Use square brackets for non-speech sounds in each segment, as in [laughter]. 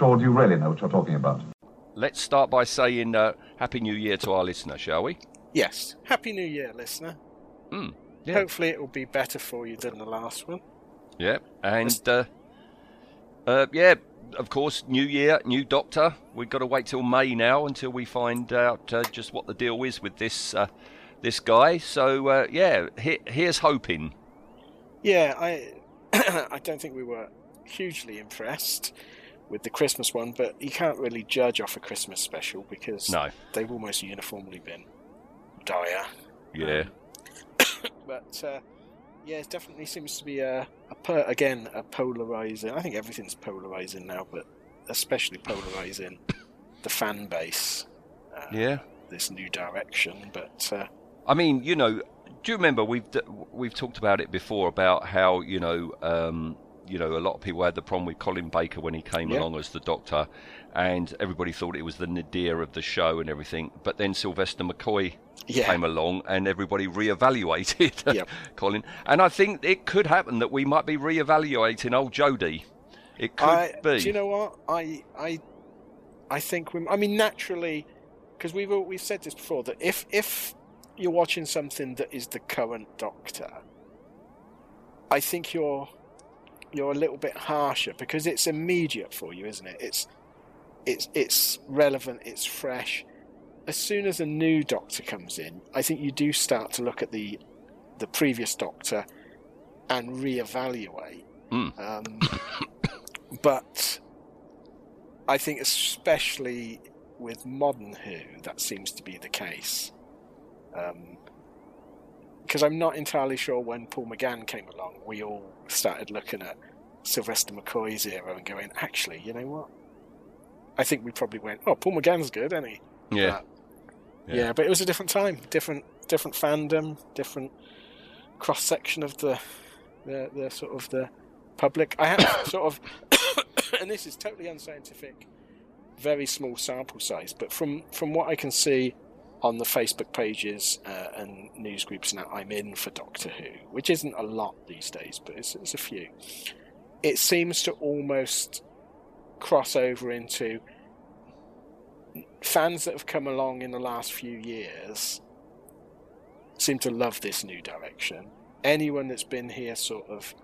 That all gibberish, or do you really know what you're talking about? Let's start by saying uh, Happy New Year to our listener, shall we? Yes. Happy New Year, listener. Mm, yeah. Hopefully, it will be better for you than the last one. Yeah, and uh, uh, yeah, of course, New Year, new Doctor. We've got to wait till May now until we find out uh, just what the deal is with this uh, this guy. So uh, yeah, he- here's hoping. Yeah, I [clears throat] I don't think we were hugely impressed with the Christmas one, but you can't really judge off a Christmas special because No, they've almost uniformly been dire. yeah, [coughs] But uh, yeah, it definitely seems to be a, a per, again a polarizing. I think everything's polarizing now, but especially polarizing [coughs] the fan base. Uh, yeah. This new direction, but uh, I mean, you know, do you remember we've we've talked about it before about how you know um, you know a lot of people had the problem with Colin Baker when he came Yeah. along as the Doctor, and everybody thought it was the nadir of the show and everything. But then Sylvester McCoy Yeah. came along, and everybody reevaluated [laughs] Yep. Colin. And I think it could happen that we might be reevaluating old Jodie. It could I, be. Do you know what? I I I think we. I mean, naturally, because we've we've said this before that if if you're watching something that is the current Doctor, I think you're you're a little bit harsher because it's immediate for you, isn't it? It's it's it's relevant. It's fresh. As soon as a new Doctor comes in, I think you do start to look at the the previous Doctor and reevaluate. Mm. Um, but I think, especially with modern Who, that seems to be the case. Because I'm not entirely sure when Paul McGann came along, we all started looking at Sylvester McCoy's era and going, actually, you know what? I think we probably went, oh, Paul McGann's good, isn't he? yeah. But, yeah. but it was a different time, different, different fandom, different cross section of the, the, the sort of the public. I have [coughs] sort of, [coughs] and this is totally unscientific, very small sample size, but from from what I can see on the Facebook pages uh, and news groups now I'm in for Doctor Who, which isn't a lot these days, but it's, it's a few. It seems to almost cross over into fans that have come along in the last few years seem to love this new direction. Anyone that's been here sort of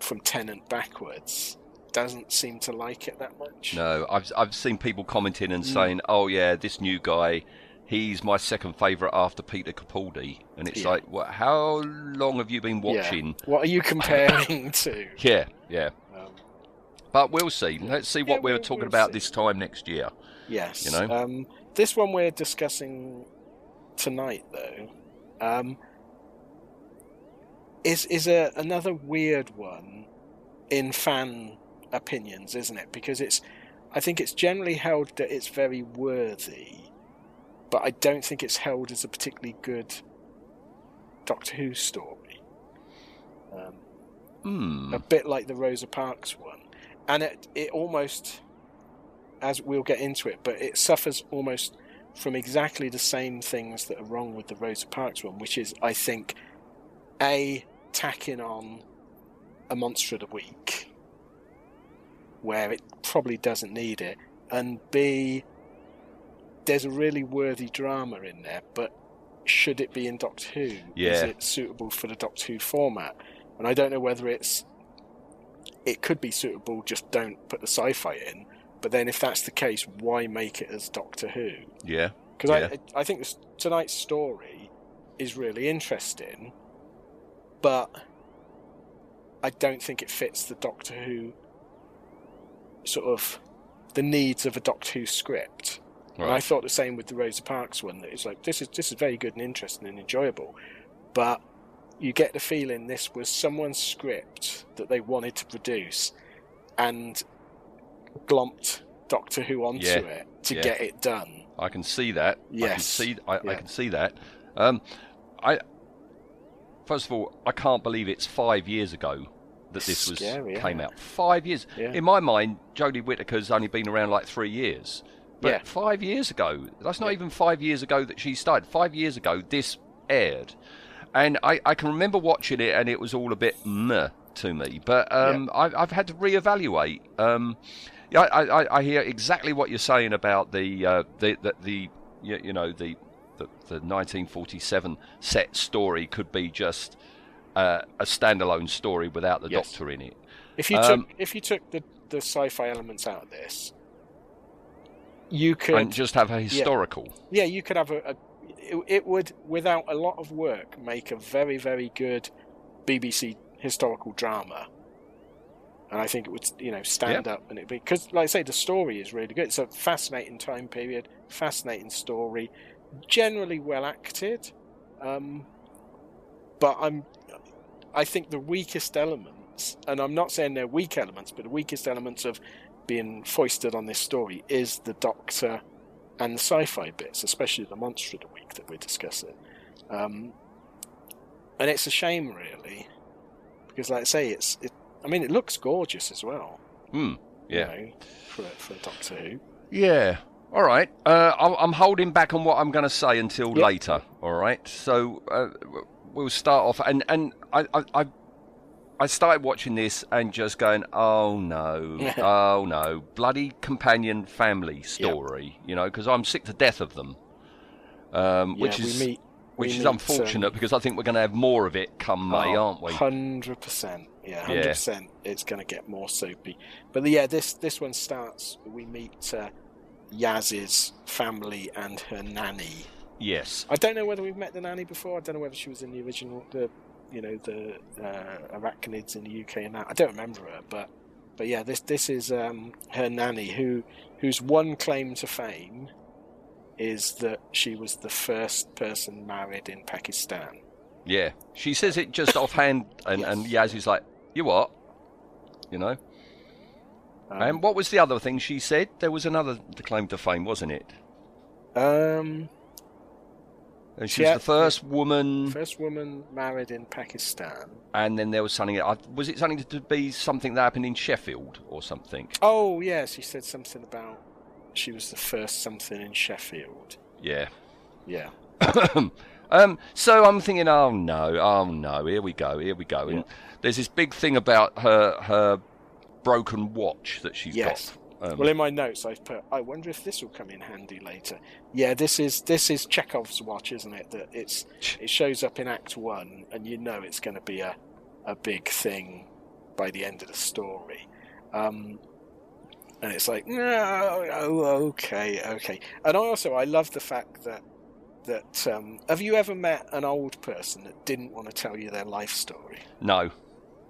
from Tennant backwards doesn't seem to like it that much. No, I've I've seen people commenting and saying, "Oh yeah, this new guy, he's my second favourite after Peter Capaldi," and it's Yeah. like, what, how long have you been Yeah. watching? What are you comparing [laughs] to? Yeah, yeah. Um, But we'll see. Let's see what Yeah, we're we'll- talking we'll about see. this time next year. yes. You know? Um, this one we're discussing tonight, though, um, is is a another weird one in fan opinions, isn't it? Because it's, I think it's generally held that it's very worthy, but I don't think it's held as a particularly good Doctor Who story. Um, Hmm. a bit like the Rosa Parks one, and it it almost, as we'll get into it, but it suffers almost from exactly the same things that are wrong with the Rosa Parks one, which is I think a tacking on a monster of the week where it probably doesn't need it, and b there's a really worthy drama in there, but should it be in Doctor Who? Is Yeah. it suitable for the Doctor Who format? And I don't know whether it's it could be suitable, just don't put the sci-fi in. But then, if that's the case, why make it as Doctor Who? Yeah. Because Yeah. I I think this, tonight's story is really interesting, but I don't think it fits the Doctor Who sort of the needs of a Doctor Who script. And I thought the same with the Rosa Parks one. That it's like this is this is very good and interesting and enjoyable, but you get the feeling this was someone's script that they wanted to produce, and glomped Doctor Who onto Yeah. it to Yeah. get it done. I can see that. I can Yes. see. I, I can see that. Um, I first of all, I can't believe it's five years ago that this was Scary, came out. Five years. Yeah. In my mind, Jodie Whittaker's only been around like three years. But Yeah. five years ago, that's not Yeah. even five years ago that she started. Five years ago, this aired, and I, I can remember watching it, and it was all a bit meh to me. But um, I've, I've had to reevaluate. Um, yeah, I, I, I hear exactly what you're saying about the uh, the, the the you, you know the, the the 1947 set story could be just uh, a standalone story without the Yes. Doctor in it. If you Um, took if you took the, the sci-fi elements out of this, you could and just have a historical. yeah, you could have a, a it, it would without a lot of work make a very very good BBC historical drama. And I think it would, you know, stand up and it because, like I say, the story is really good. It's a fascinating time period, fascinating story, generally well acted. Um, but I'm, I think the weakest elements, and I'm not saying they're weak elements, but the weakest elements of being foisted on this story is the Doctor and the sci-fi bits, especially the monster of the week that we're discussing. Um, and it's a shame, really, because, like I say, it's. It, I mean, it looks gorgeous as well. Hmm. you Yeah. know, for for Doctor Who. Yeah. All right. Uh, I'm, I'm holding back on what I'm going to say until Yep. later. All right. So uh, we'll start off, and and I, I I I started watching this and just going, oh no, [laughs] oh no, bloody companion family story. You know, because I'm sick to death of them. Um, which is we meet. which is unfortunate um, because I think we're going to have more of it come May, aren't we? Hundred percent. Yeah, hundred Yeah. percent. It's going to get more soapy. But yeah, this this one starts. We meet uh, Yaz's family and her nanny. Yes. I don't know whether we've met the nanny before. I don't know whether she was in the original, the you know, the uh, arachnids in the UK and that. I don't remember her, but but yeah, this this is um, her nanny who whose one claim to fame is that she was the first person married in Pakistan. Yeah. She says it just offhand, and and Yaz is like, you what? You know. Um, And what was the other thing she said? There was another claim to fame, wasn't it? um, And she Yeah. was the first woman, first woman married in Pakistan. and then there was something. Was it something to be something that happened in Sheffield or something? Oh yes, she said something about she was the first something in Sheffield. Yeah. Yeah. [coughs] um. So I'm thinking, oh no, oh no, here we go, here we go. And there's this big thing about her her broken watch that she's Yes. got. Um, Well, in my notes, I've put. I wonder if this will come in handy later. Yeah, this is this is Chekhov's watch, isn't it? That it's it shows up in Act One, and you know it's going to be a a big thing by the end of the story. Um, and it's like, no, oh, okay, okay. And also, I love the fact that that um, have you ever met an old person that didn't want to tell you their life story? no.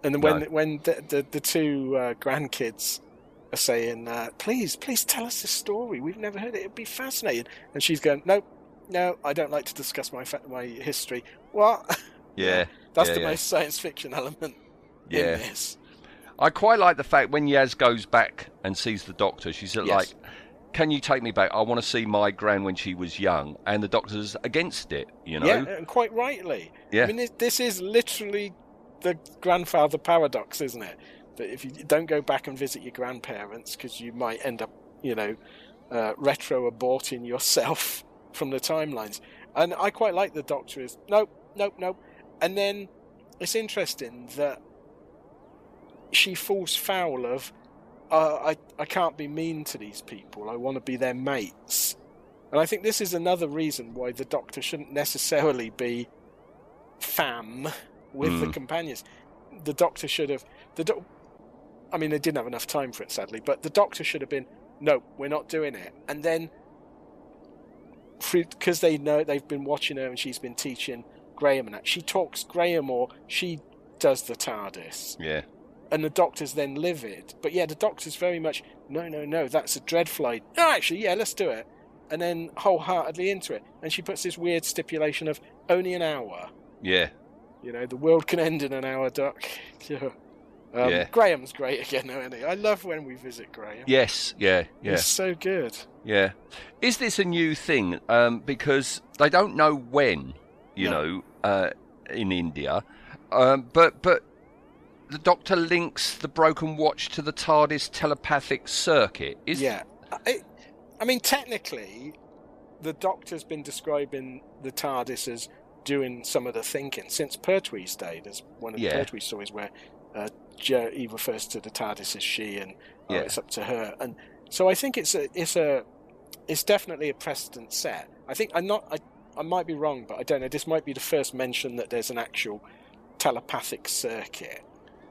And then when No. when the the, the two uh, grandkids are saying, uh, "Please, please tell us this story. We've never heard it. It'd be fascinating." And she's going, "No, no, I don't like to discuss my fa- my history." What? [laughs] Yeah. That's yeah, the yeah. most science fiction element Yeah. in this. I quite like the fact when Yaz goes back and sees the doctor, she's Yes. like, "Can you take me back? I want to see my gran when she was young." And the doctor's against it, you know. Yeah, and quite rightly. Yeah. I mean, this, this is literally the grandfather paradox, isn't it? That if you don't go back and visit your grandparents because you might end up, you know, uh, retro aborting yourself [laughs] from the timelines. And I quite like the Doctor is nope, nope, nope. And then it's interesting that she falls foul of uh, I I can't be mean to these people. I want to be their mates. And I think this is another reason why the Doctor shouldn't necessarily be fam with the Mm. companions. The Doctor should have the. Do- I mean, they didn't have enough time for it, sadly. But the Doctor should have been, no, we're not doing it. And then, because they know they've been watching her and she's been teaching Graham and that, she talks Graham or she does the TARDIS Yeah. and the doctor's then livid. But yeah, the doctor's very much no, no, no. That's a dreadfly. No, actually, yeah, let's do it. and then wholeheartedly into it. And she puts this weird stipulation of only an hour. Yeah. You know, the world can end in an hour, Doc. [laughs] Um, Yeah. Graham's great again, though, isn't he? I love when we visit Graham. Yes. Yeah. Yeah. He's so good. Yeah. Is this a new thing? Um, because they don't know when, you No. know, uh, in India, um, but but the Doctor links the broken watch to the TARDIS telepathic circuit. Is yeah. I, I mean, technically, the Doctor's been describing the TARDIS as doing some of the thinking since Pertwee's day. There's one of the Yeah. Pertwee stories where uh, Jo, he refers to the TARDIS as she, and oh, Yeah. it's up to her. And so I think it's a, it's a, it's definitely a precedent set. I think I'm not. I, I might be wrong, but I don't know. This might be the first mention that there's an actual telepathic circuit.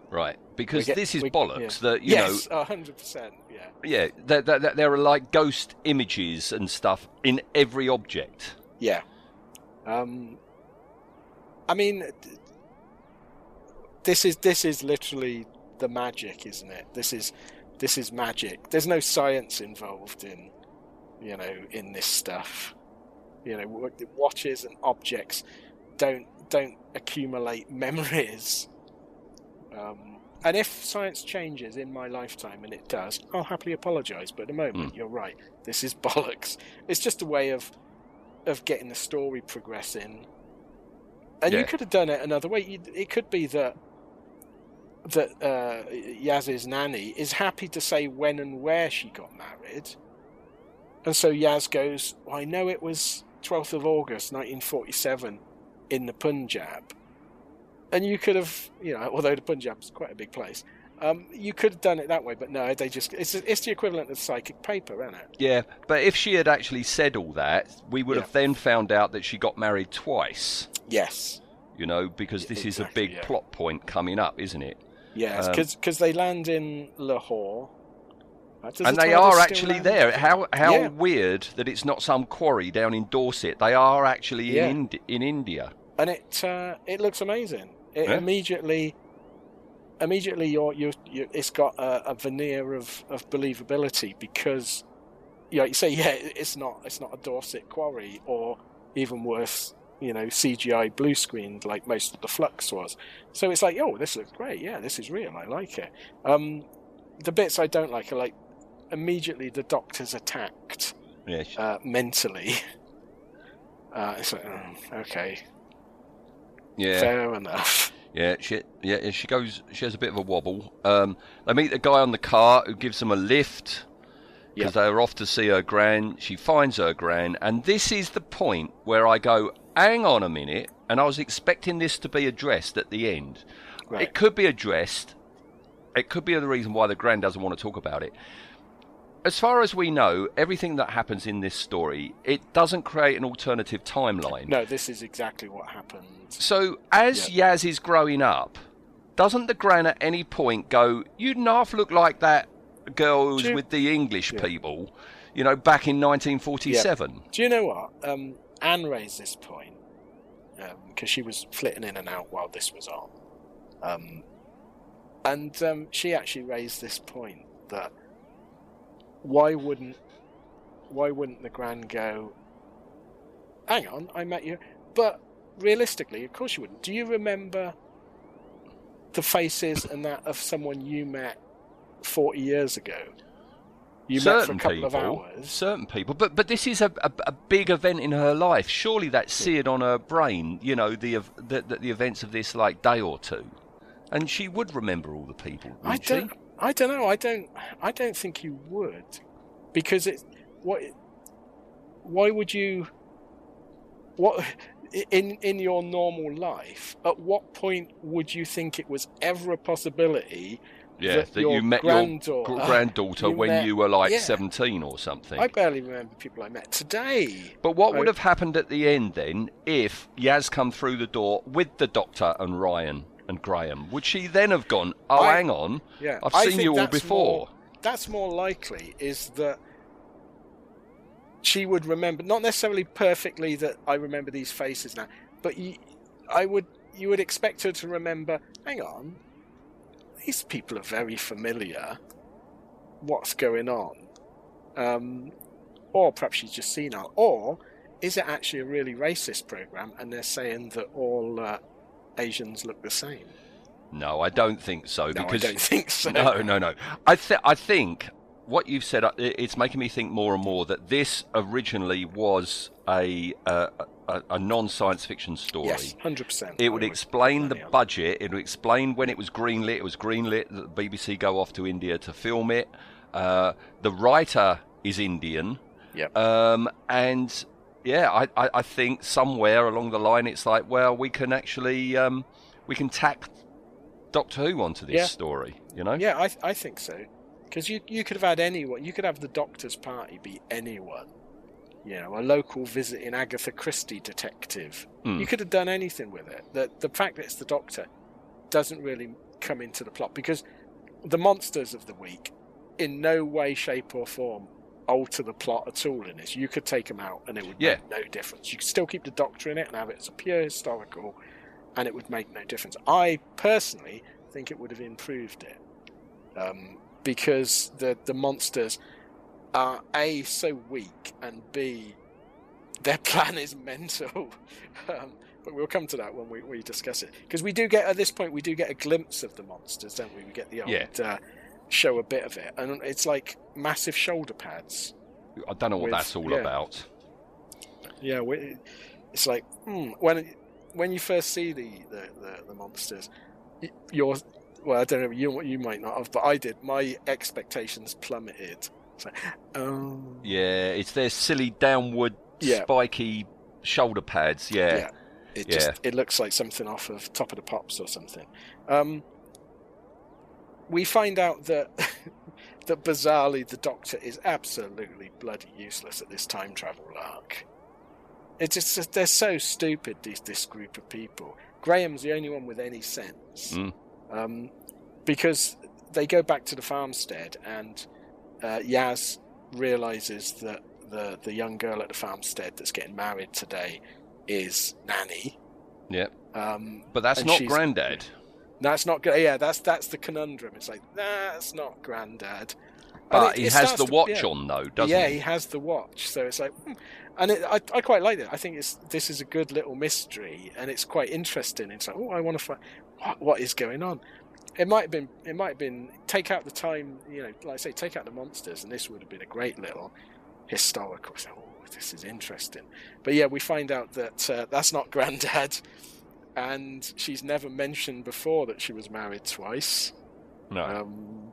right? Because get- this is we- bollocks. yeah. That you know, yes, hundred percent. Yeah. yeah, there, are like ghost images and stuff in every object. Yeah. Um, I mean, this is this is literally the magic, isn't it? This is this is magic. There's no science involved in, you know, in this stuff. You know, watches and objects don't don't accumulate [laughs] memories. Um, and if science changes in my lifetime, and it does, I'll happily apologise. But at the moment, you're right. This is [laughs] bollocks. It's just a way of of getting the story progressing. And Yeah. you could have done it another way. It could be that that uh, Yaz's nanny is happy to say when and where she got married, and so Yaz goes, well, "I know it was 12th of August, 1947, in the Punjab." And you could have, you know, although the Punjab's quite a big place, um, you could have done it that way. But no, they just—it's it's the equivalent of psychic paper, isn't it? Yeah, but if she had actually said all that, we would Yeah. have then found out that she got married twice. Yes. You know, because this is a big yeah. plot point coming up, isn't it? Yes, Um, because they land in Lahore. Does and the they are actually land? there. How how Yeah. weird that it's not some quarry down in Dorset. They are actually Yeah. in Indi- in India. and it uh, it looks amazing. It Yeah. immediately, immediately, you're, you're, you it's got a, a veneer of, of believability because, you know, you say, yeah, it's not it's not a Dorset quarry, or even worse, you know, CGI blue screened like most of the Flux was. So it's like, oh, this looks great. Yeah, this is real. I like it. Um, the bits I don't like are like immediately the Doctor's attacked Yeah, sh- uh, mentally. [laughs] Uh, it's like, oh, okay, yeah, fair enough. yeah. She yeah she goes. She has a bit of a wobble. Um, they meet the guy on the car who gives them a lift Yeah. because they're off to see her gran. She finds her gran, and this is the point where I go, hang on a minute. And I was expecting this to be addressed at the end. Right. It could be addressed. It could be the reason why the Grand doesn't want to talk about it. As far as we know, everything that happens in this story, it doesn't create an alternative timeline. No, this is exactly what happened. So as Yaz is growing up, doesn't the Gran at any point go, "You half look like that girl who was Do you- with the English Yeah. people, you know, back in 1947?" Do you know what? Um, Anne raised this point because she was flitting in and out while this was on, um, and um, she actually raised this point that why wouldn't why wouldn't the grand go? Hang on, I met you, but realistically, of course you wouldn't. Do you remember the faces and that of someone you met forty years ago? You met for a certain couple people, of hours. certain people, but but this is a, a, a big event in her life. Surely that's seared on her brain. You know the, the the events of this like day or two, and she would remember all the people. I wouldn't she? don't. I don't know. I don't. I don't think you would, because it. What? Why would you? What? In in your normal life, at what point would you think it was ever a possibility? Yeah, that you met granddaughter- your oh, granddaughter you when met- you were like yeah. 17 or something. I barely remember people I met today. But what I- would have happened at the end then if Yaz come through the door with the doctor and Ryan and Graham? Would she then have gone, oh, I- hang on, Yeah, I've seen you all before? more- that's more likely. Is that she would remember, not necessarily perfectly that I remember these faces now, but you, I would, you would expect her to remember. Hang on, these people are very familiar. What's going on? Um, or perhaps she's just senile, or is it actually a really racist program and they're saying that all uh, Asians look the same? No, I don't think so. No, because I don't think so. No, no, no. I th- I think what you've said, uh, it- it's making me think more and more that this originally was a a, a, a non-science fiction story. Yes, hundred percent. It would explain the budget. It would explain when it was greenlit. It was greenlit the BBC go off to India to film it. Uh, the writer is Indian. Yep. Um, and yeah, I, I, I think somewhere along the line, it's like, well, we can actually um, we can tack Doctor Who onto this Yeah. story. You know? Yeah, I I think so. Because you you could have had anyone. You could have the Doctor's party be anyone. You know, a local visiting Agatha Christie detective. Hmm. You could have done anything with it. The the fact that it's the Doctor doesn't really come into the plot because the monsters of the week, in no way, shape, or form, alter the plot at all in this. You could take them out and it would Yeah. make no difference. You could still keep the Doctor in it and have it as a pure historical, and it would make no difference. I personally think it would have improved it um, because the the monsters are a so weak and b their [laughs] plan is mental. um, but we'll come to that when we, we discuss it because we do get at this point we do get a glimpse of the monsters, don't we? We get the old Yeah. uh, show a bit of it, and it's like massive shoulder pads. I don't know what With- that's all yeah. about. Yeah, we, it's like hmm, when when you first see the the, the, the monsters, y- you're well, I don't know you you might not have, but I did. My expectations plummeted. It's like, oh, Yeah, it's their silly downward, Yeah. spiky shoulder pads. Yeah. yeah. It just it looks like something off of Top of the Pops or something. Um, we find out that [laughs] that bizarrely the Doctor is absolutely bloody useless at this time travel arc. It's just they're so stupid. These this group of people. Graham's the only one with any sense, Mm. um, because they go back to the farmstead and uh, Yaz realizes that the the young girl at the farmstead that's getting married today is Nanny. Yeah. Um, But that's not Grandad. that's not good. Yeah, that's that's the conundrum. It's like that's not Grandad. And But it- he it has the to- watch yeah. on though, doesn't yeah, he? he has the watch. So it's like, hmm. and it, I I quite like it. I think it's this is a good little mystery, and it's quite interesting. It's like, oh, I want to find what, what is going on. It might have been. It might have been. Take out the time. You know, like I say, take out the monsters, and this would have been a great little historical. So, oh, this is interesting. But yeah, we find out that uh, that's not [laughs] granddad and she's never mentioned before that she was married twice No. um,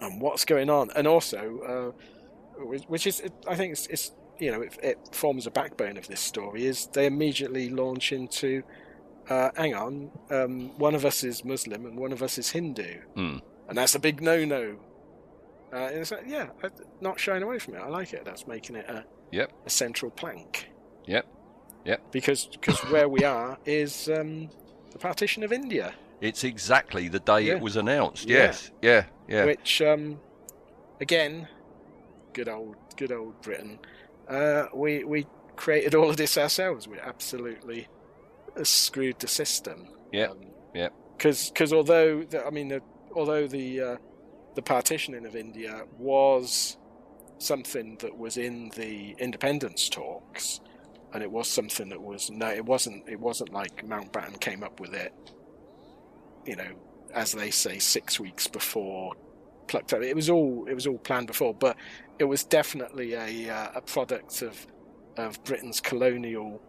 and what's going on, and also, uh, which, is, I think, it's, it's you know, it, it forms a backbone of this story. Is they immediately launch into, uh, hang on, um, one of us is Muslim and one of us is Hindu, Hmm. and that's a big no-no. Uh, and it's like, yeah, not shying away from it. I like it. That's making it a, Yep. a central plank. Yep. Yep. Because because where we are is um, the partition of India. It's exactly the day Yeah. it was announced. Yes. Yeah. Yeah. which um, again, good old good old Britain. Uh, we we created all of this ourselves. We're absolutely screwed the system. Yeah, yeah. Because although the, I mean the, although the uh, the partitioning of India was something that was in the independence talks, and it was something that was no, it wasn't it wasn't like Mountbatten came up with it. You know, as they say, six weeks before plucked up. It was all it was all planned before, but it was definitely a uh, a product of of Britain's colonial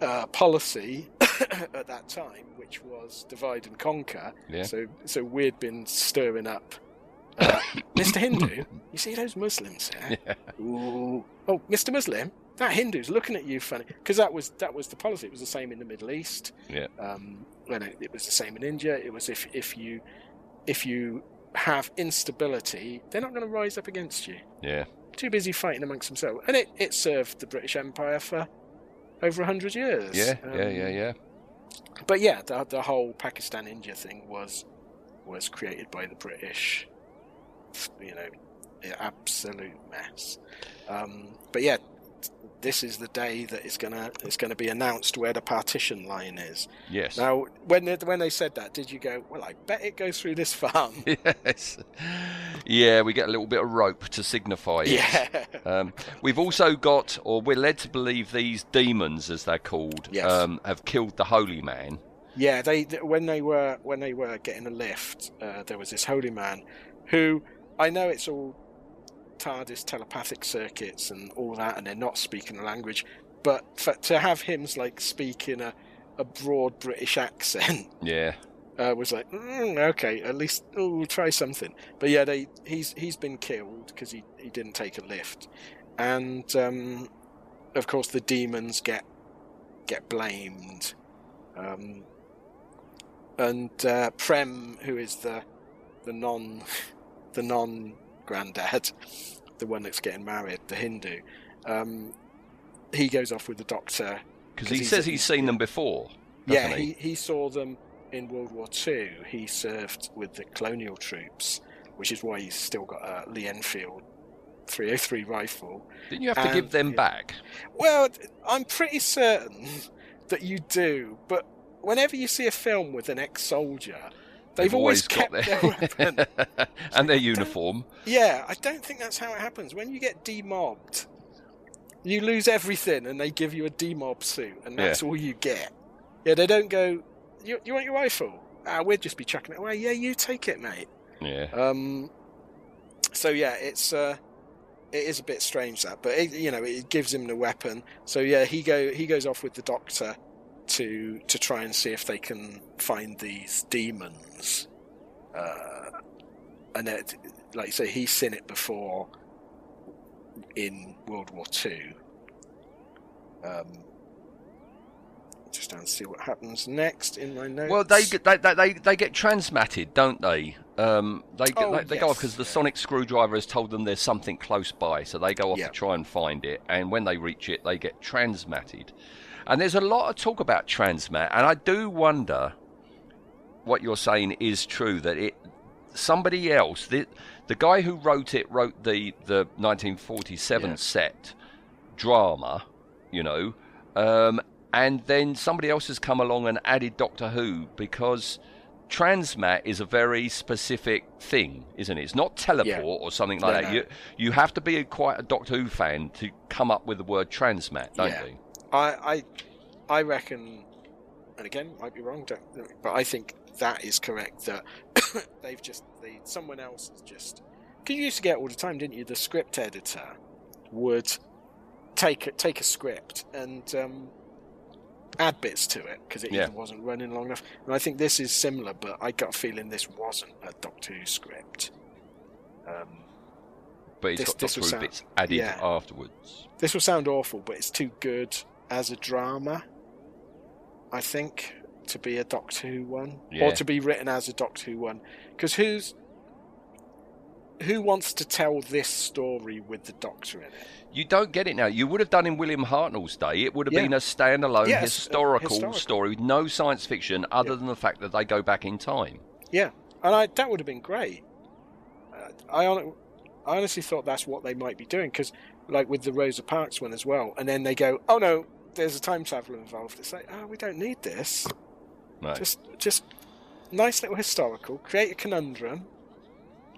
uh, policy [coughs] at that time, which was divide and conquer. Yeah. So so we'd been stirring up. Uh, [coughs] Mr. Hindu, you see those Muslims there? Ooh. Oh, Mr. Muslim, that Hindu's looking at you funny because that was that was the policy. It was the same in the Middle East. Yeah. Um, when it, it was the same in India. It was if if you if you have instability, they're not going to rise up against you. Yeah. Too busy fighting amongst themselves, and it, it served the British Empire for over a hundred years. Yeah. Yeah. Um, Yeah. Yeah. But yeah, the the whole Pakistan India thing was was created by the British. You know, absolute mess. Um, but yeah, this is the day that it's gonna it's gonna be announced where the partition line is. Yes. Now, when they, when they said that, did you go? Well, I bet it goes through this farm. [laughs] yes. Yeah, we get a little bit of rope to signify it. Yeah. Um, we've also got, or we're led to believe these demons, as they're called, Yes. um, have killed the holy man. Yeah, they th- when they were when they were getting a lift, uh, there was this holy man who I know it's all TARDIS telepathic circuits and all that, and they're not speaking the language, but for, to have him like speak in a, a broad British accent [laughs] Yeah. uh, was like mm, okay, at least oh, we'll try something. But yeah, they he's he's been killed because he he didn't take a lift, and um, of course the demons get get blamed. Um, and uh, Prem, who is the the non [laughs] the non granddad, [laughs] the one that's getting married, the Hindu, um, he goes off with the doctor. because he says he's seen them before. Yeah, he, he saw them in World War Two. He served with the colonial troops, which is why he's still got a Lee Enfield 303 rifle. Didn't you have to give them yeah. back? Well, I'm pretty certain [laughs] that you do, but whenever you see a film with an ex-soldier, they've, always, kept their [laughs] weapon. [laughs] and their uniform. Yeah, I don't think that's how it happens. When you get demobbed, you lose everything, and they give you a demob suit, and that's all you get. Yeah, they don't go. You, you want your rifle? Ah, we'd just be chucking it away. Yeah, you take it, mate. Yeah. Um, so yeah, it's uh, it is a bit strange that, but it, you know, it gives him the weapon. So yeah, he go he goes off with the doctor to to try and see if they can find these demons. Uh, and it, like you say, he's seen it before in World War Two. Um, just down to see what happens next in my notes. Well, they get they, they, they, they get transmatted, don't they? Um, they Oh, they, they go off because the yeah. sonic screwdriver has told them there's something close by, so they go off Yeah. to try and find it. And when they reach it, they get transmatted. And there's a lot of talk about transmat, and I do wonder what you're saying is true that it somebody else the the guy who wrote it wrote the the 1947 Yeah. set drama, you know, um, and then somebody else has come along and added Doctor Who because transmat is a very specific thing, isn't it? It's not teleport Yeah. or something like No, that. no. You you have to be a, quite a Doctor Who fan to come up with the word transmat, don't Yeah. you? I, I, I reckon, and again, might be wrong, but I think that is correct. That [coughs] they've just, they, someone else has just. Because you used to get all the time, didn't you? The script editor would take a, take a script and um, add bits to it because it Yeah. wasn't running long enough. And I think this is similar, but I got a feeling this wasn't a Doctor Who script. Um, But it's This- got Doctor Who sound- bits added yeah. afterwards. this will sound awful, but it's too good as a drama. I think to be a Doctor Who one, Yeah. or to be written as a Doctor Who one, because who's who wants to tell this story with the Doctor in it? You don't get it now. You would have done in William Hartnell's day. It would have Yeah. been a standalone Yes, historical, historical. story with no science fiction other Yeah. than the fact that they go back in time. Yeah, and I, that would have been great. Uh, I, I honestly thought that's what they might be doing because, like with the Rosa Parks one as well, and then they go, "Oh no, there's a time traveler involved." It's like, oh, we don't need this. No. Just, just nice little historical. Create a conundrum.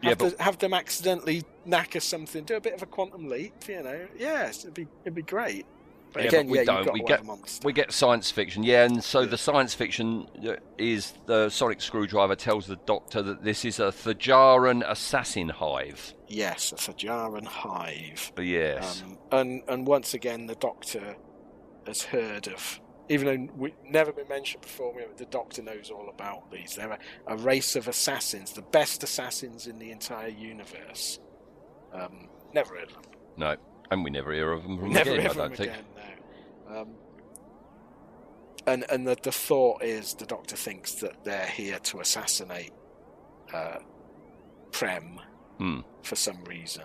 Yeah, Have, but- the, have them accidentally knacker something. Do a bit of a quantum leap. You know, yes, it'd be it'd be great. But Yeah, again, but we yeah, don't. We get- have a monster. We get science fiction, yeah, and so Yeah. the science fiction uh, is the sonic screwdriver tells the Doctor that this is a Thijarian assassin hive. Yes, a Thijarian hive. Yes. Um, and and once again, the Doctor has heard of, even though we've never been mentioned before, we- the Doctor knows all about these. They're a, a race of assassins, the best assassins in the entire universe. Um, never heard of them. no, and we never hear of them from never again. heard I of don't them think. again. No. Um, and and the, the thought is the Doctor thinks that they're here to assassinate uh, Prem Hmm. for some reason.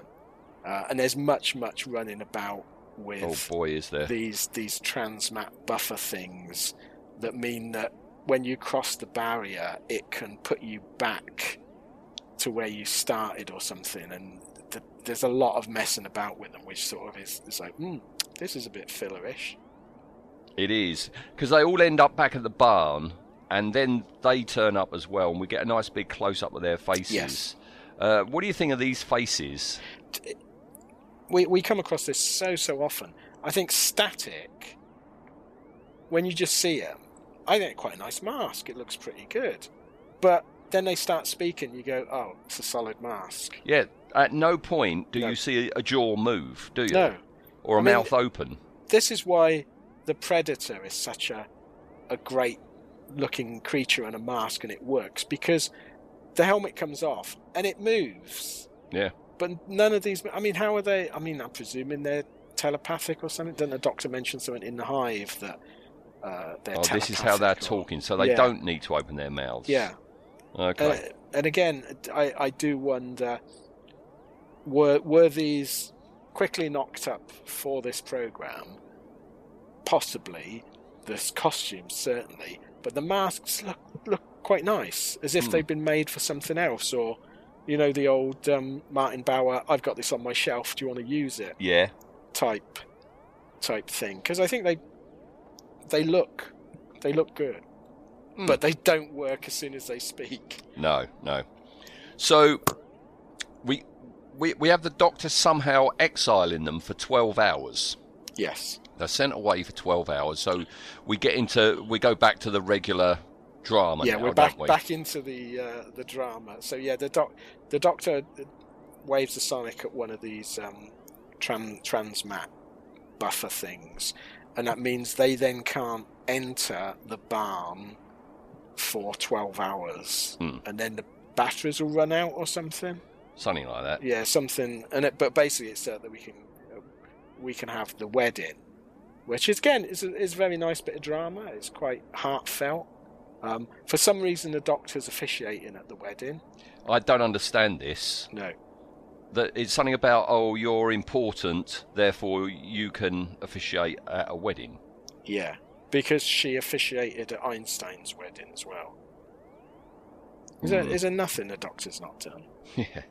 Uh, and there's much much running about with Oh boy, is there? these these transmat buffer things that mean that when you cross the barrier, it can put you back to where you started or something. And th- there's a lot of messing about with them, which sort of is it's like, hmm, this is a bit fillerish. It is because they all end up back at the barn, and then they turn up as well, and we get a nice big close up of their faces. Yes. Uh, what do you think of these faces? We we come across this so so often. I think static. When you just see him, I think quite a nice mask. It looks pretty good, but then they start speaking. You go, oh, it's a solid mask. Yeah, at no point do No. you see a jaw move, do you? No, Or a I mean, mouth open. this is why the predator is such a a great looking creature and a mask, and it works because the helmet comes off and it moves. Yeah. But none of these. I mean, how are they? I mean, I'm presuming they're telepathic or something. Didn't the doctor mention something in the hive that uh, they're Oh, this is how they're or- talking, so they Yeah. don't need to open their mouths. Yeah. Okay. Uh, and again, I, I do wonder were were these quickly knocked up for this program? Possibly, the costumes certainly, but the masks look look quite nice, as if Hmm. they've been made for something else, or you know the old um, Martin Bower. I've got this on my shelf. Do you want to use it? yeah. Type type thing. Because I think they they look they look good, Hmm. but they don't work as soon as they speak. No, no. So we we we have the doctor somehow exiling them for twelve hours. Yes. They're sent away for twelve hours. So we get into we go back to the regular drama. yeah, now, we're back we? back into the uh, the drama. So yeah, the doc the doctor waves the Sonic at one of these um, tran- transmat buffer things, and that means they then can't enter the barn for twelve hours, Hmm. and then the batteries will run out or something. Something like that. Yeah, something. And it, but basically, it's so that we can we can have the wedding, which is again is a, is a very nice bit of drama. It's quite heartfelt. Um, for some reason, the doctor's officiating at the wedding. I don't understand this. No, That it's something about oh you're important, therefore you can officiate at a wedding. yeah, because she officiated at Einstein's wedding as well. Is, there, Hmm. there nothing the doctor's not done? [laughs] Yeah.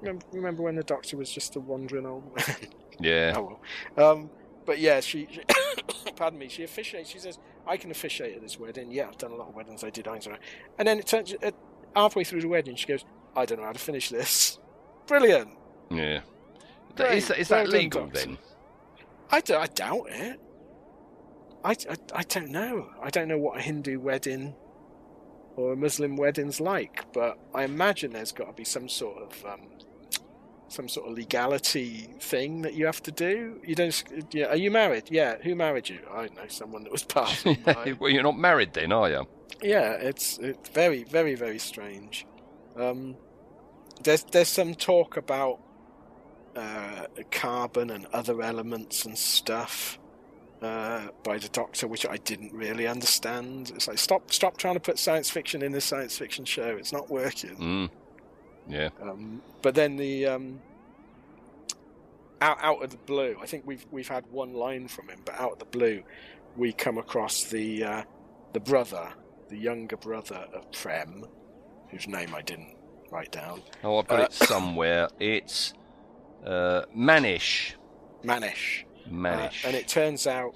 Remember, remember when the doctor was just a wandering old man? Yeah. [laughs] Oh well. Um, but yeah, she, she [coughs] pardon me, she officiates. She says, "I can officiate at this wedding." Yeah, I've done a lot of weddings. I did Einstein, and then it turns uh, halfway through the wedding, she goes, "I don't know how to finish this." Brilliant. Yeah. Great. Is, that- is that legal then? I, do, I doubt it. I, I, I don't know. I don't know what a Hindu wedding or a Muslim wedding's like, but I imagine there's got to be some sort of um, some sort of legality thing that you have to do. You don't. Yeah, are you married? Yeah. Who married you? I don't know someone that was [laughs] passed. by. well, you're not married then, are you? Yeah, it's it's very very very strange. Um, there's there's some talk about uh, carbon and other elements and stuff uh, by the Doctor, which I didn't really understand. It's like stop stop trying to put science fiction in this science fiction show. It's not working. Mm. Yeah. Um, but then the um, out out of the blue, I think we've we've had one line from him, but out of the blue, we come across the uh, the brother, the younger brother of Prem, whose name I didn't write down, Oh, I've got Uh, it somewhere. It's uh, Manish. Manish, Uh, Manish. and it turns out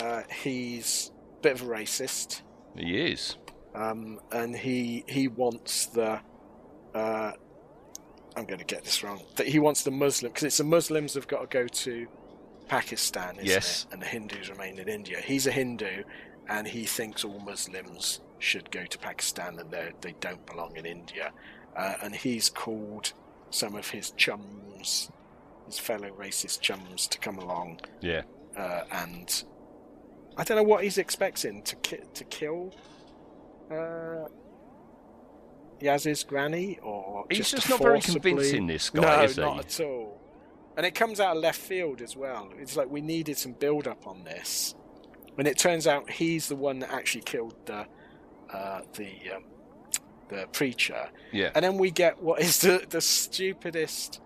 uh, he's a bit of a racist, he is. um, and he he wants the. I'm going to get this wrong. That he wants the Muslim because it's the Muslims have got to go to Pakistan, isn't Yes. it? And the Hindus remain in India. He's a Hindu, and he thinks all Muslims should go to Pakistan and they they don't belong in India. Uh, and he's called some of his chums, his fellow racist chums, to come along Yeah. uh, and I don't know what he's expecting to ki- to kill uh, Yaz's granny, or He's just, just not very convincing, this guy, no, is he? not at all. And it comes out of left field as well. It's like we needed some build up on this, and it turns out he's the one that actually killed the uh, the um, the preacher. Yeah. And then we get what is the, the stupidest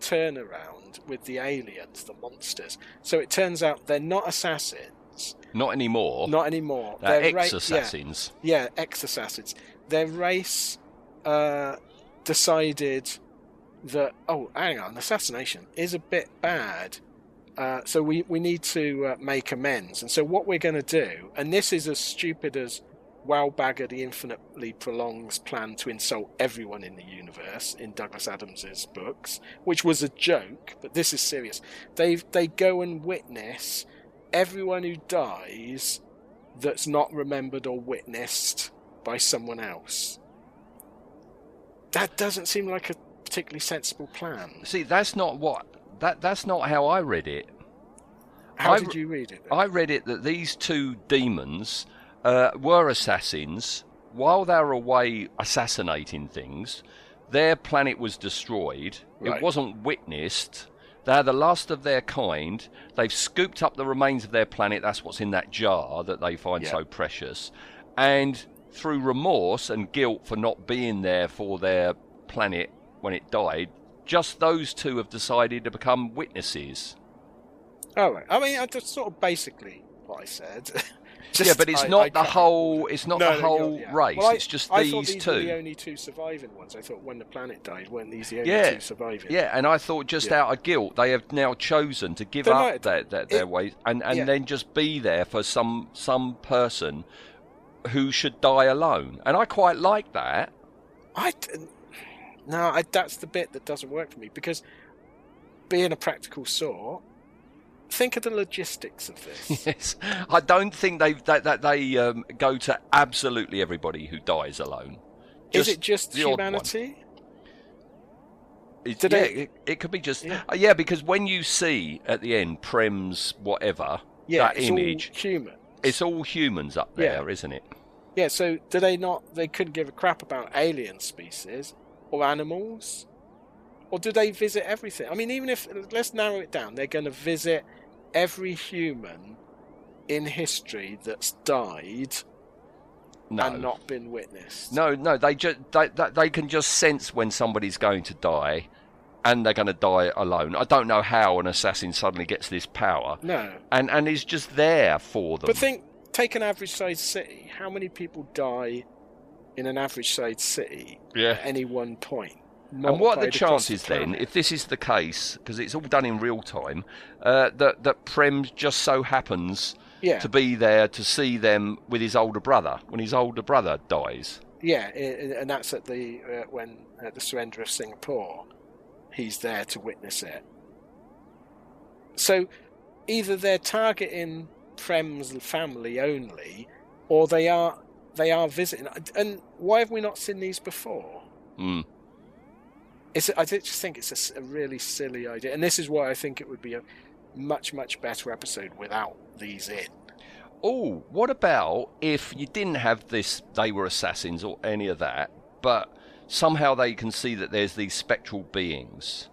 turnaround with the aliens, the monsters. So it turns out they're not assassins, Not anymore. not anymore. They're ra- ex-assassins. Yeah, yeah ex-assassins. Their race uh, decided that oh, hang on, assassination is a bit bad. Uh, so we, we need to uh, make amends. And so what we're going to do, and this is as stupid as Wowbagger the infinitely prolongs plan to insult everyone in the universe in Douglas Adams's books, which was a joke, but this is serious. They they go and witness everyone who dies that's not remembered or witnessed by someone else. That doesn't seem like a particularly sensible plan. See, that's not what that that's not how I read it. How I did you read it? then? I read it that these two demons uh, were assassins while they were away assassinating things. Their planet was destroyed. Right. It wasn't witnessed. They're the last of their kind. They've scooped up the remains of their planet. That's what's in that jar that they find Yeah. so precious. And through remorse and guilt for not being there for their planet when it died, just those two have decided to become witnesses. Oh, right. I mean, I just sort of basically what I said. [laughs] yeah, but it's I- not I the whole. It's not No, the whole yeah. race. Well, I- it's just I these thought these two. were the only two surviving ones. I thought when the planet died, weren't these the only Yeah. two surviving? Yeah, and I thought just Yeah. out of guilt, they have now chosen to give They up might- their their, their it- ways and, and yeah. then just be there for some some person who should die alone. And I quite like that. I d- no, I, that's the bit that doesn't work for me because being a practical sort, think of the logistics of this. [laughs] Yes, I don't think they that, that they um, go to absolutely everybody who dies alone. Is it just humanity? It, yeah, they- it, it could be just Yeah. uh, yeah, because when you see at the end Prem's whatever Yeah, that it's image, human. It's all humans up there, Yeah. not it? Yeah, so do they not? They couldn't give a crap about alien species or animals, or do they visit everything? I mean, even if let's narrow it down, they're going to visit every human in history that's died No, and not been witnessed. no, no. They just they, they they can just sense when somebody's going to die, and they're going to die alone. I don't know how an assassin suddenly gets this power, no. and and is just there for them. But think, take an average-sized city. How many people die in an average-sized city yeah. at any one point? And what are the chances then, if this is the case, because it's all done in real time, uh, that that Prem just so happens Yeah, to be there to see them with his older brother when his older brother dies? yeah, and that's at the uh, when at the surrender of Singapore, he's there to witness it. So, either they're targeting Prem's family only, or they are they are visiting. And why have we not seen these before? Mm. It's, I just think it's a really silly idea, and this is why I think it would be a much much better episode without these in. Oh, what about if you didn't have this, they were assassins or any of that, but somehow they can see that there's these spectral beings,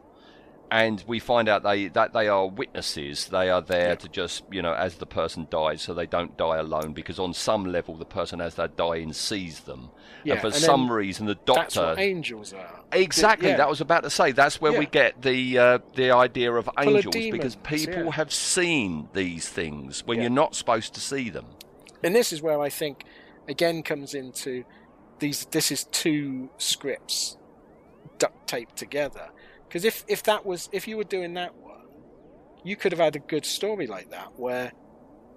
and we find out they that they are witnesses. They are there Yeah. to just, you know, as the person dies, so they don't die alone, because on some level the person as they're dying sees them, Yeah, and for and some reason the That's doctor. what angels are. Exactly, Yeah. that was about to say. That's where we get the uh, the idea of of angels because demons, people yeah. have seen these things when Yeah. you're not supposed to see them. And this is where I think again comes into these. This is two scripts duct taped together. Because if if that was if you were doing that one, you could have had a good story like that where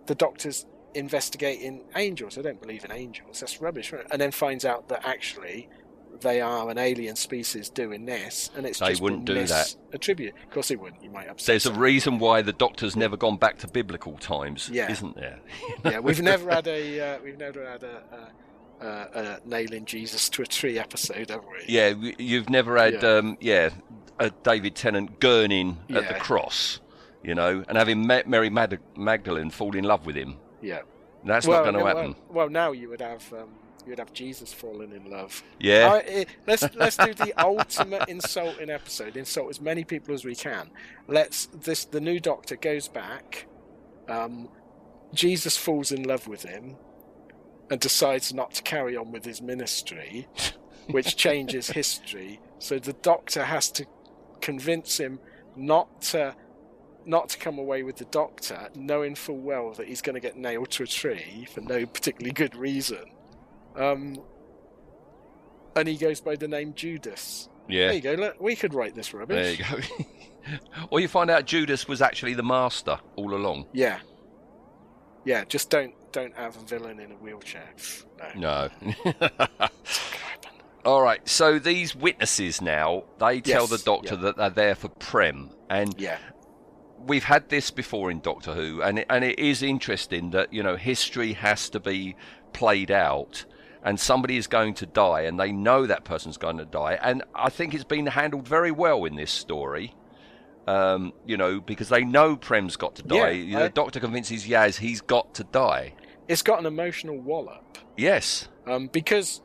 the doctor's investigating angels. I don't believe in angels. That's rubbish. right? And then finds out that actually they are an alien species doing this, and it's They just wouldn't do that. Attribute. Of course, they wouldn't. You might upset. There's a reason why the Doctor's never gone back to biblical times, Yeah. isn't there? [laughs] yeah, we've never had a uh, we've never had a, a, a, a nailing Jesus to a tree episode, haven't we? Yeah, you've never had, Yeah. um, yeah, a David Tennant gurning at the cross, you know, and having Ma- Mary Mag- Magdalene fall in love with him. yeah. That's well, not going to happen. Well, now you would have um, you would have Jesus falling in love. Yeah. I- eh, let's let's do the ultimate insulting episode. Insult as many people as we can. Let's this the new Doctor goes back. Um, Jesus falls in love with him, and decides not to carry on with his ministry, which [laughs] changes history. So the Doctor has to convince him not to not to come away with the Doctor, knowing full well that he's going to get nailed to a tree for no particularly good reason. Um, and he goes by the name Judas. Yeah. There you go. Look, we could write this rubbish. There you go. [laughs] or you find out Judas was actually the master all along. Yeah. Yeah, just don't don't have a villain in a wheelchair. No, No. [laughs] it's not gonna happen. All right. So these witnesses now they tell Yes, the Doctor yeah. that they're there for Prem, and Yeah, we've had this before in Doctor Who, and it, and it is interesting that you know history has to be played out, and somebody is going to die, and they know that person's going to die, and I think it's been handled very well in this story. Um, you know, because they know Prem's got to die. Yeah, the I- Doctor convinces Yaz he's got to die. It's got an emotional wallop Yes. um, because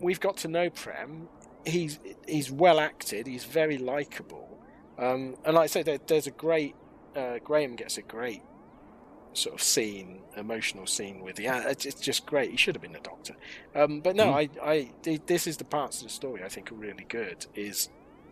we've got to know Prem. He's he's well acted. He's very likable, um, and like I say, there, there's a great uh, Graham gets a great sort of scene, emotional scene with the. it's, it's just great. He should have been the Doctor, um, but no, Mm. I, I this is the parts of the story I think are really good. Is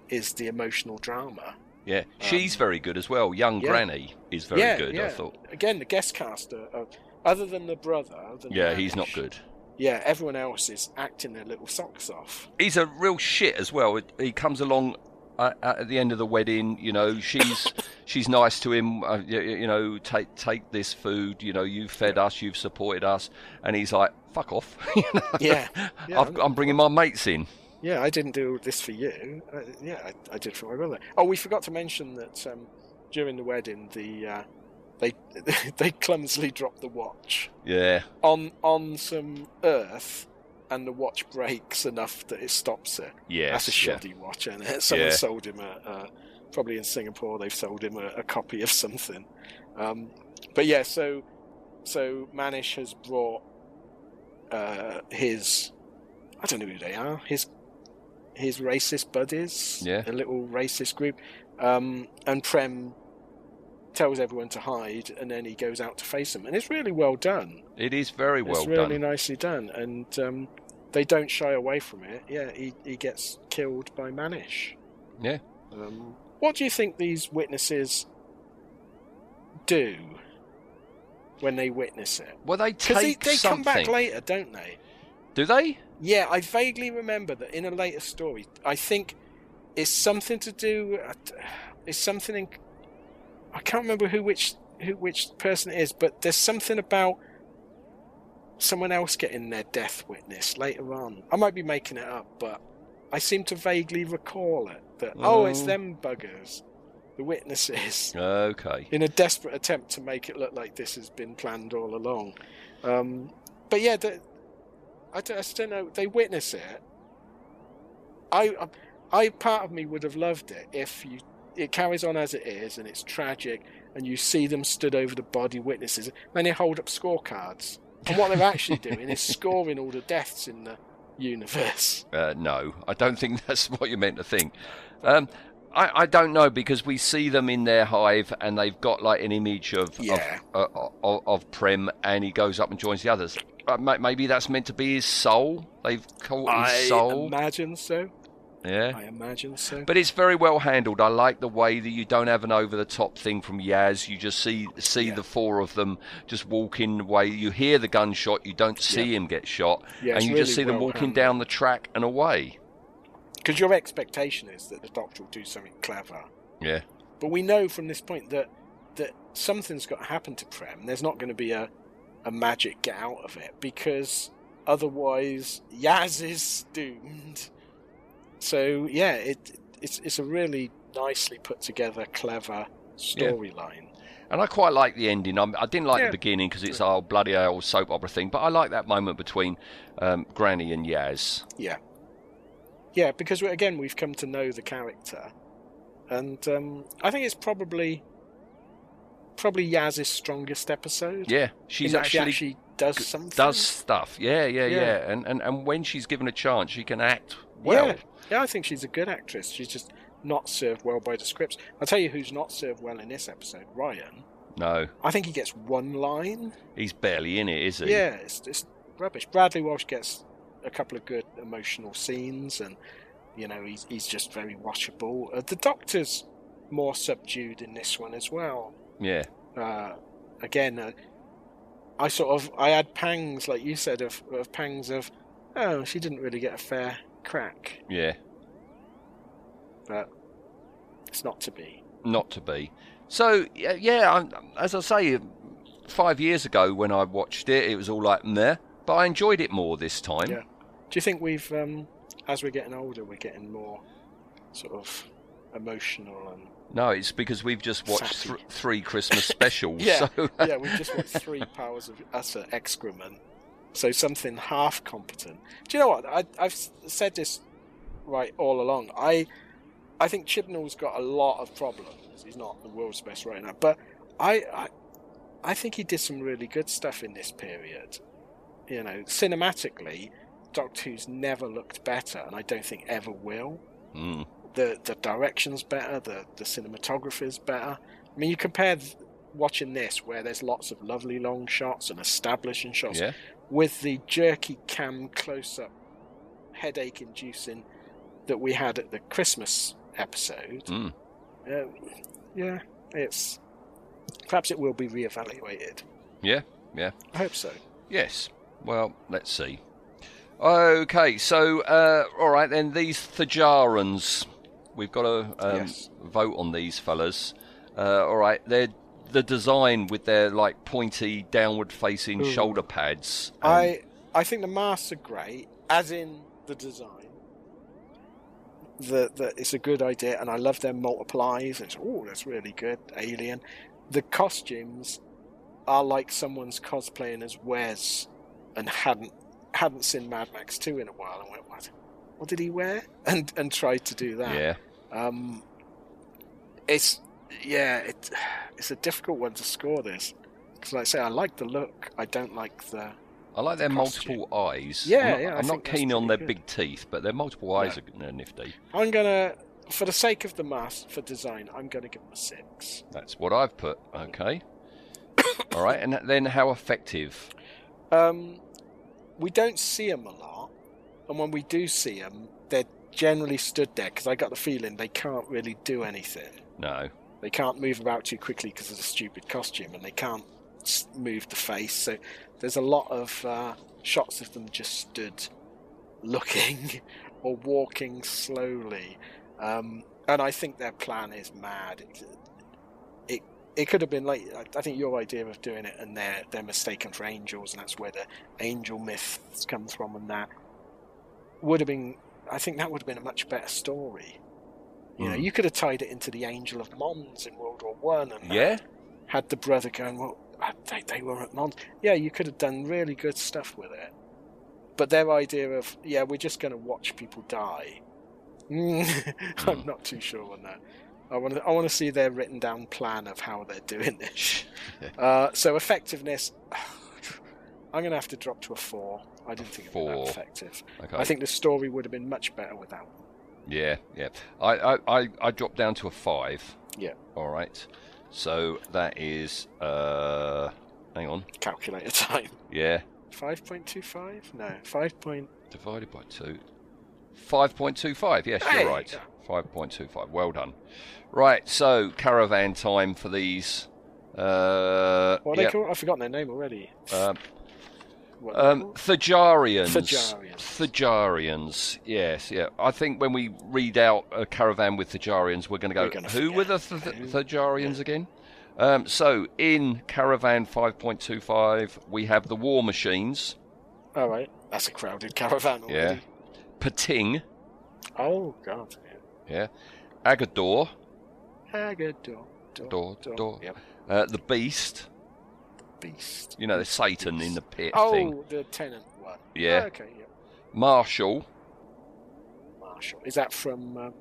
is the emotional drama. Yeah. She's very good as well. Young Um, yeah. Granny is very yeah, good. yeah. I thought. Again, the guest cast, are, are, other than the brother, than Yeah, he's not good. Yeah, everyone else is acting their little socks off. he's a real shit as well. He comes along uh, at the end of the wedding. You know, she's [laughs] she's nice to him. Uh, you, you know, take take this food. You know, you've fed us, you've supported us, and he's like, "Fuck off." [laughs] Yeah, [laughs] yeah, I've, I'm bringing my mates in. Yeah, I didn't do this for you. Uh, yeah, I, I did for my brother. Oh, we forgot to mention that um, during the wedding, the uh, they [laughs] they clumsily drop the watch Yeah, on on some earth, and the watch breaks enough that it stops it. Yeah. That's a yeah. shoddy watch, and [laughs] someone Yeah. sold him a, a probably in Singapore they've sold him a, a copy of something. Um, but yeah, so so Manish has brought uh, his I don't know who they are his his racist buddies, Yeah. a little racist group, um, and Prem tells everyone to hide, and then he goes out to face them, and it's really well done. It is very well done. it's really done. nicely done, and um, they don't shy away from it. Yeah, he, he gets killed by Manish. Yeah. Um, what do you think these witnesses do when they witness it? Well, they Because they, take they come back later, don't they? Do they? Yeah, I vaguely remember that in a later story. I think it's something to do. It's something in. I can't remember who which who which person it is, but there's something about someone else getting their death witness later on. I might be making it up, but I seem to vaguely recall it. That oh, it's Oh. them buggers, the witnesses [laughs] Okay. in a desperate attempt to make it look like this has been planned all along. Um, but yeah, the, I, don't, I just don't know. They witness it. I, I, part of me would have loved it if you it carries on as it is and it's tragic, and you see them stood over the body witnesses, then they hold up scorecards, and what they're actually [laughs] doing is scoring all the deaths in the universe. Uh, no, I don't think [laughs] that's what you're meant to think. Um, I, I don't know because we see them in their hive and they've got like an image of Yeah. of, uh, of, of Prem and he goes up and joins the others. Uh, maybe that's meant to be his soul. They've caught his I soul. imagine so. Yeah. I imagine so. But it's very well handled. I like the way that you don't have an over the top thing from Yaz. You just see see Yeah. the four of them just walking away. You hear the gunshot. You don't see him get shot, Yeah, and you just really see them walking handled. down the track and away. Because your expectation is that the Doctor will do something clever. Yeah. But we know from this point that that something's got to happen to Prem. There's not going to be a, a magic get out of it because otherwise Yaz is doomed. So yeah, it it's it's a really nicely put together, clever storyline. And I quite like the ending. I'm, I didn't like Yeah. the beginning because it's our bloody old soap opera thing, but I like that moment between um, Granny and Yaz. Yeah, yeah, because again we've come to know the character, and um, I think it's probably probably Yaz's strongest episode. Yeah, she's that she actually, actually does something. does stuff. Yeah, yeah, yeah, Yeah. And, and and when she's given a chance, she can act well. Yeah, yeah, I think she's a good actress. She's just not served well by the scripts. I'll tell you who's not served well in this episode. Ryan. No, I think he gets one line. he's barely in it, is he? Yeah, it's, it's rubbish. Bradley Walsh gets a couple of good emotional scenes, and you know he's he's just very watchable. Uh, the Doctor's more subdued in this one as well. Yeah. Uh, again, uh, I sort of I had pangs, like you said, of, of pangs of oh she didn't really get a fair crack, Yeah. but it's not to be. Not to be. So yeah. I'm, as I say, five years ago when I watched it, it was all like meh, but I enjoyed it more this time. Yeah. Do you think we've, um, as we're getting older, we're getting more sort of emotional and No, it's because we've just watched th- three Christmas [laughs] specials. yeah, So, yeah? We've just watched three powers of utter excrement, so something half competent. Do you know what? I, I've said this right all along. I I think Chibnall's got a lot of problems. He's not the world's best right now, but I, I I think he did some really good stuff in this period. You know, cinematically, Doctor Who's never looked better, and I don't think ever will. Mm, The the direction's better, the the cinematography's better. I mean, you compare th- watching this, where there's lots of lovely long shots and establishing shots, yeah, with the jerky cam close up, headache inducing that we had at the Christmas episode. mm. Uh, yeah, it's perhaps it will be reevaluated. yeah, yeah. I hope so. Yes. Well, let's see. Okay, so uh, all right then. These Thijarians, we've got to um, Yes. vote on these fellas. Uh, all right, they're the design with their like pointy, downward-facing Ooh. shoulder pads. um, I I think the masks are great, as in the design. The, the it's a good idea, and I love their multiplies. It's oh, that's really good. Alien. The costumes are like someone's cosplaying as Wez, and hadn't hadn't seen Mad Max two in a while, and went what? What did he wear? [laughs] And and tried to do that. yeah, Um, it's yeah, it, it's a difficult one to score this because, like I say, I like the look. I don't like the. I like their costume. multiple eyes. Yeah, I'm not, yeah, I'm not keen on their pretty big teeth, but their multiple eyes are nifty. I'm gonna, for the sake of the mask for design, I'm gonna give them a six. That's what I've put. Okay. [coughs] all right, and then how effective? Um, we don't see them a lot, and when we do see them, they're generally stood there because I got the feeling they can't really do anything. No. They can't move about too quickly because of the stupid costume, and they can't move the face. So there's a lot of uh, shots of them just stood looking [laughs] or walking slowly. Um, and I think their plan is mad. It, it, it could have been like I- think your idea of doing it, and they're they're mistaken for angels, and that's where the angel myths comes from, and that would have been. I think that would have been a much better story. You know, Hmm. you could have tied it into the Angel of Mons in World War One, and uh, Yeah. had the brother going, well, uh, they, they were at Mons. Yeah, you could have done really good stuff with it. But their idea of, yeah, we're just going to watch people die, mm, [laughs] I'm Hmm. not too sure on that. I want to, I want to see their written down plan of how they're doing this. [laughs] uh, so effectiveness, [sighs] I'm going to have to drop to a four. I didn't think it was that effective. Okay. I think the story would have been much better without. Yeah, yeah. I, I, I, I dropped down to a five. Yeah. All right. So that is, uh, hang on. Calculator time. Yeah. 5.25? No, 5. Point... Divided by two. 5.25. Yes, Hey! you're right. 5.25. Well done. Right. So caravan time for these. Uh, What are yeah, they called? I've forgotten their name already. um, What Um? Thijarians. Thijarians. Thijarians. Yes, yeah. I think when we read out a caravan with Thijarians, we're going to go. Gonna Who were the forget. th-? Thijarians again? Um, so in Caravan 5.25, we have the War Machines, All right, that's a crowded caravan already. Yeah. Pting, Oh God. yeah, Aggedor, Aggedor. Door, door. Yep. uh, the Beast. Beast. You know, the Satan in the pit Oh, thing. Oh, the Tennant one. Yeah. Oh, okay. Yeah. Marshall, Marshall. Is that from um,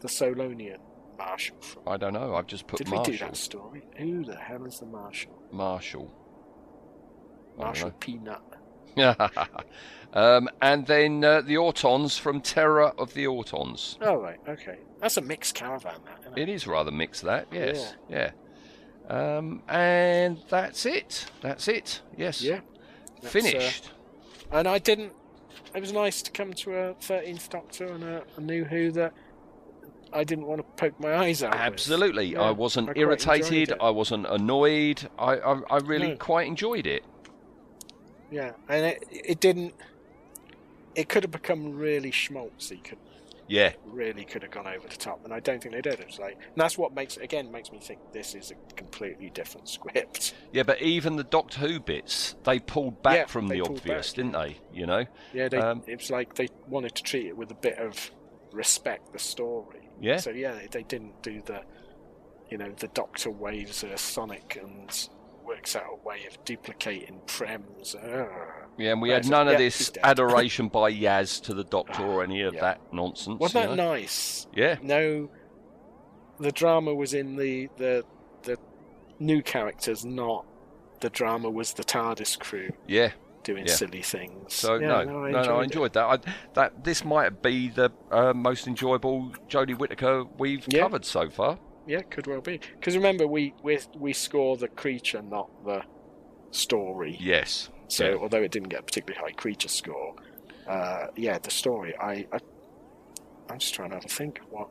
the Solonian Marshall? From? I don't know. I've just put Did we Marshall. do that story? Who the hell is the Marshall? Marshall. Marshall. Peanut. [laughs] um, and then uh, the Autons from Terror of the Autons. Oh right. Okay. That's a mixed caravan. That. Isn't it? It is rather mixed, that, yes. Yeah. Um, and that's it. That's it. Yes. Yeah. That's, uh, Finished. And I didn't. It was nice to come to a 13th Doctor and a, a new Who that I didn't want to poke my eyes out. Absolutely. Yeah, I wasn't I irritated. I wasn't annoyed. I, I, I really No. quite enjoyed it. Yeah, and it it didn't. It could have become really schmaltzy. Could Yeah, really could have gone over the top, and I don't think they did. It's like, and that's what makes again makes me think this is a completely different script. yeah, but even the Doctor Who bits, they pulled back Yeah, from the obvious, back. didn't they? You know? Yeah, they, Um, it was like they wanted to treat it with a bit of respect the story. Yeah. So yeah, they didn't do the, you know, the Doctor waves a Sonic and works out a way of duplicating Prem's. Ugh. Yeah, and we had none of this adoration [laughs] by Yaz to the Doctor or any of Yeah. that nonsense. Wasn't that know? nice? Yeah, No, the drama was in the the the new characters, not the drama was the TARDIS crew yeah. doing Yeah. silly things. So Yeah, no, I no, enjoyed, no, I enjoyed that. I, that this might be the uh, most enjoyable Jodie Whittaker we've covered so far. Yeah, could well be. Because remember, we, we we score the creature, not the story. Yes. So yeah. although it didn't get a particularly high creature score, uh, yeah, the story. I, I I'm just trying to have a think. What?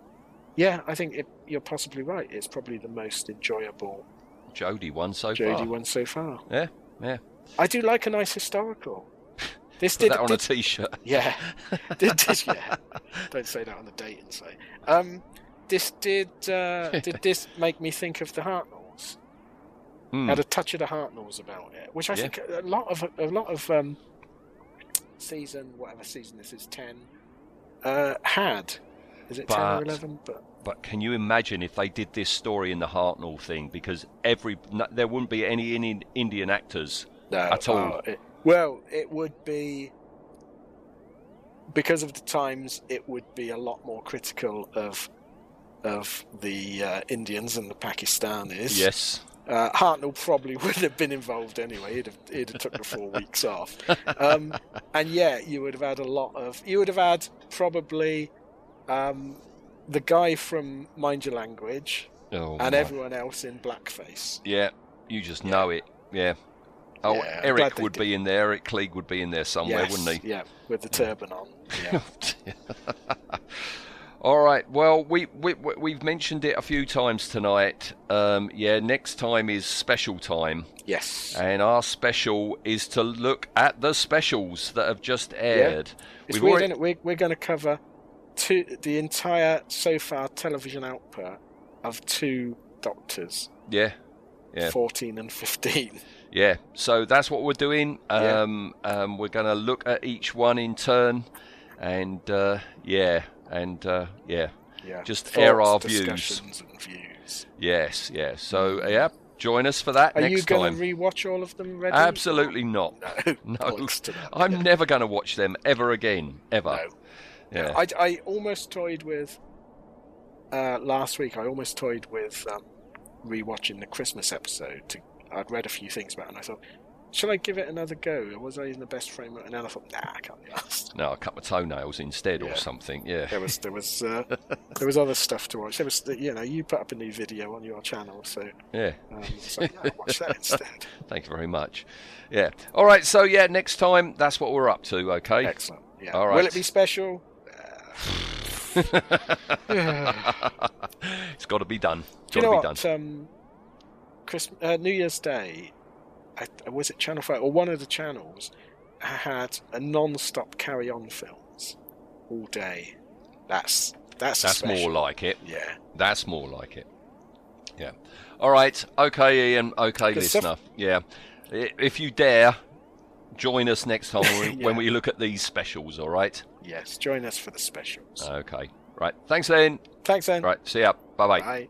Yeah, I think it, you're possibly right. It's probably the most enjoyable Jodie won so Jodie far. one so far. Yeah, yeah. I do like a nice historical. [laughs] This Put did, that on a did- t-shirt. yeah, [laughs] did, did, yeah. Don't say that on the date and say. Um, this did uh, did [laughs] this make me think of the Hartnells? Hmm. Had a touch of the Hartnells about it, which I Yeah. think a lot of a lot of um, season whatever season this is ten uh, had. Is it ten or eleven? But But can you imagine if they did this story in the Hartnell thing? Because every no, there wouldn't be any Indian, Indian actors. no, At all. oh, it- well, it would be because of the times. It would be a lot more critical of of the uh, Indians and the Pakistanis. Yes. Uh, Hartnell probably [laughs] wouldn't have been involved anyway. He'd have, he'd have took the four weeks off, um, and yeah, you would have had a lot of. You would have had probably um, the guy from Mind Your Language Oh, and my. everyone else in blackface. Yeah, you just know it. Yeah. Oh, Yeah, Eric would be in there. Eric Klieg would be in there somewhere, Yes, wouldn't he? Yeah, with the turban on. [laughs] Yeah. [laughs] All right. Well, we, we we- we've mentioned it a few times tonight. Um, yeah, next time is special time, yes. and our special is to look at the specials that have just aired. It's We've weird, already... it? We're, we're going to cover two, the entire so far television output of two Doctors, Yeah. Yeah. 14 and 15. Yeah, so that's what we're doing. Yeah. Um, um, we're going to look at each one in turn, and uh, yeah, and uh, yeah, Yeah. Just Thoughts, air our views. and views. yes, yes. So yeah, join us for that Are next you going to rewatch all of them, Ready? Absolutely not. No. [laughs] No. [laughs] I'm never going to watch them ever again, ever. No. Yeah. I, I almost toyed with uh, last week. I almost toyed with um, rewatching the Christmas episode. To, I'd read a few things about, it and I thought, should I give it another go? Or was I in the best frame? And then I thought, nah, I can't be asked. No, I cut my toenails instead or something. Yeah. There was there was uh, [laughs] there was other stuff to watch. There was you know you put up a new video on your channel, so Yeah. um, so yeah, watch that [laughs] instead. Thank you very much. Yeah. All right. So yeah, next time that's what we're up to. Okay. Excellent. Yeah. All Will it be special? [laughs] it's got to be done. Do Got to be what? done. Um, Christmas, uh, New Year's Day, I, was it Channel Five or one of the channels had a non-stop carry-on films all day. That's that's That's special. more like it. yeah. That's more like it. Yeah. All right. Okay, Ian. Okay, Good listener. stuff. Yeah. If you dare, join us next time when, [laughs] Yeah. when we look at these specials. All right. Yes. Join us for the specials. Okay. Right. Thanks, Ian. Thanks, then. Right. See ya. Bye bye. Bye.